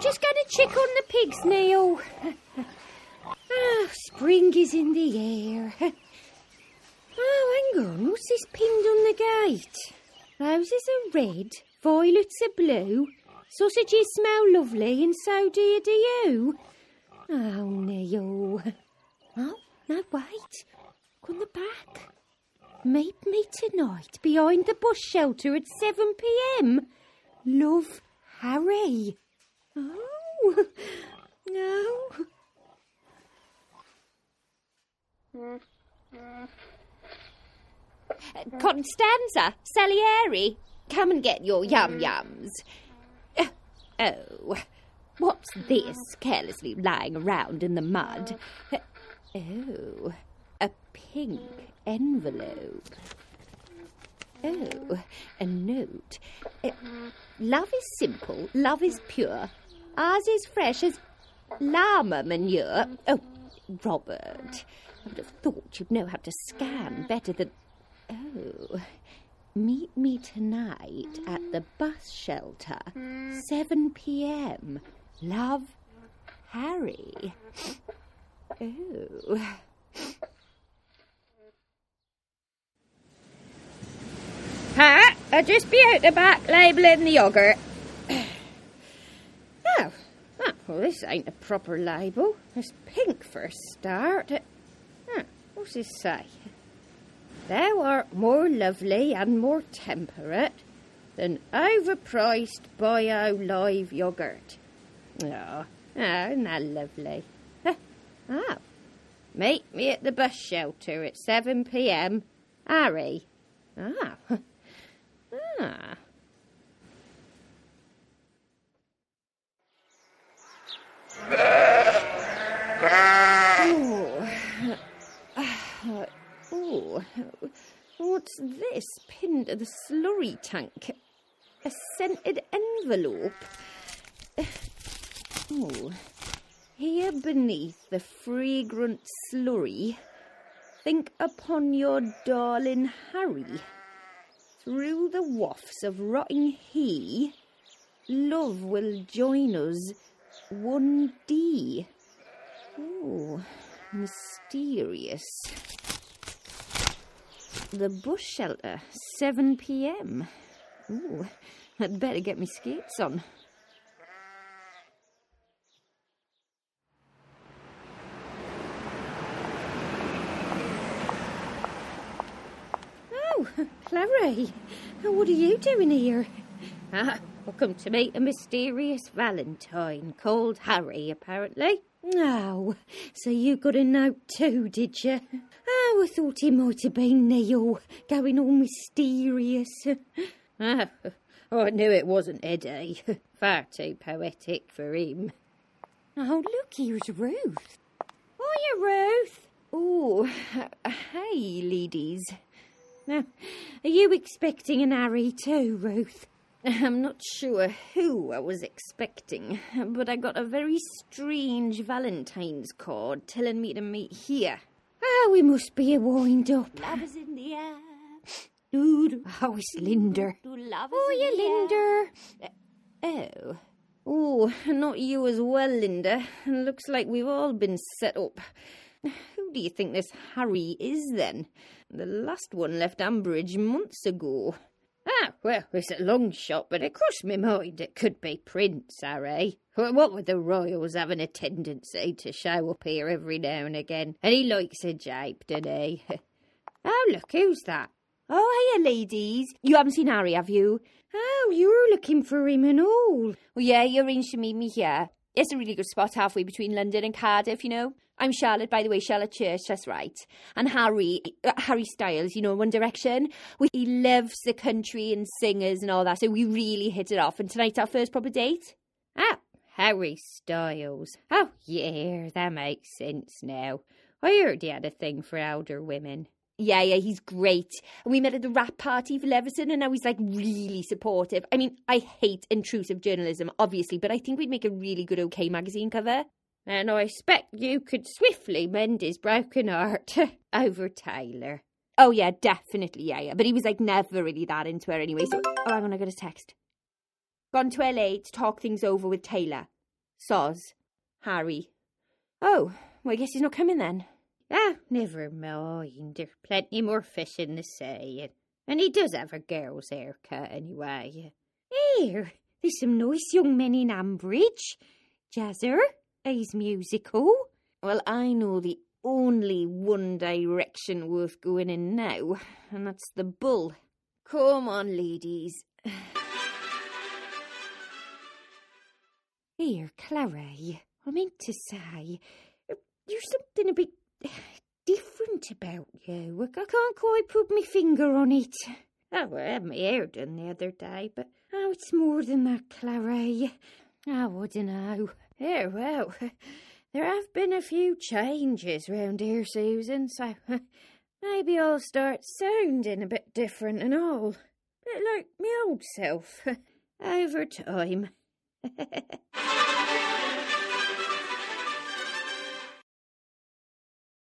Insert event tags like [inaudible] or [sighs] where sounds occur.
stick on the pigs, Neil. [laughs] Ah, spring is in the air. [laughs] Oh, hang on. What's this pinned on the gate? Roses are red, violets are blue. Sausages smell lovely, and so do you, do you? Oh, Neil. [laughs] Oh, no, wait. On the back. Meet me tonight behind the bush shelter at 7 pm. Love, Harry. Oh, no. Constanza, Salieri, come and get your yum yums. Oh, what's this carelessly lying around in the mud? Oh, a pink envelope. Oh, a note. Uh, love is simple, love is pure. Ours is fresh as llama manure. Oh, Robert, I would have thought you'd know how to scan better than. Oh, meet me tonight at the bus shelter, 7 p.m. Love, Harry. Oh. Pat, I'll just be out the back labelling the yoghurt. oh, oh, well, this ain't a proper label. It's pink for a start. Huh, what's this say? Thou art more lovely and more temperate than overpriced bio live yoghurt. Oh, oh, isn't that lovely? Huh. [laughs] Oh, meet me at the bus shelter at 7 p.m. Harry. Ah. [laughs] Ah. Oh. Oh. What's this pinned to the slurry tank? A scented envelope. Oh. Here beneath the fragrant slurry, think upon your darling Harry. Through the wafts of rotting he, love will join us one day. Oh, mysterious. The bush shelter, 7 p.m. Ooh, I'd better get my skates on. Oh, Clarrie, what are you doing here? Ah, welcome to meet a mysterious Valentine called Harry, apparently. Oh, so you got a note too, did you? Oh, I thought he might have been Neil, going all mysterious. [laughs] Oh, I knew it wasn't Eddie. [laughs] Far too poetic for him. Oh, look, here's Ruth. Hiya, Ruth. Oh, [laughs] hey, ladies. Now, are you expecting an Harry too, Ruth? I'm not sure who I was expecting, but I got a very strange Valentine's card telling me to meet here. Ah, we must be a wind up. Love is in the air. Dude, oh, it's Lynda. Love is Oh, in yeah, Lynda. Oh. Oh, not you as well, Lynda. Looks like we've all been set up. Who do you think this Harry is then? The last one left Ambridge months ago. Ah, well, it's a long shot, but it crossed my mind it could be Prince Harry. What with the royals having a tendency to show up here every now and again, and he likes a jape, doesn't he? [laughs] oh, look, who's that? Oh, hiya, ladies. You haven't seen Harry, have you? Oh, you're looking for him and all. Well, yeah, you arranged to meet me here. It's a really good spot halfway between London and Cardiff, you know. I'm Charlotte, by the way, Charlotte Church, that's right. And Harry, uh, Harry Styles, you know, One Direction. We, he loves the country and singers and all that, so we really hit it off. And tonight's our first proper date. Ah, Harry Styles. Oh, yeah, that makes sense now. I heard he had a thing for elder women. Yeah, yeah, he's great. And we met at the wrap party for Leveson, and now he's like really supportive. I mean, I hate intrusive journalism, obviously, but I think we'd make a really good OK magazine cover. And I expect you could swiftly mend his broken heart [laughs] over Taylor. Oh, yeah, definitely, yeah, yeah. But he was like never really that into her anyway, so. Oh, hang on, I got a text. Gone to LA to talk things over with Taylor. saws Harry. Oh, well, I guess he's not coming then. Ah, never mind. There's plenty more fish in the sea. And he does have a girl's haircut anyway. Here, there's some nice young men in Ambridge. Jazzer, he's musical. Well, I know the only one direction worth going in now, and that's the bull. Come on, ladies. Here, Clarrie, I meant to say, there's something a bit [sighs] different about you. I can't quite put my finger on it. Oh, I had my hair done the other day, but oh, it's more than that, Clarrie. Oh, [sighs] ah, I don't know. Yeah, well, [sighs] there have been a few changes round here, Susan, so maybe I'll start sounding a bit different and all. Bit like me old self. [laughs] Over time. [laughs]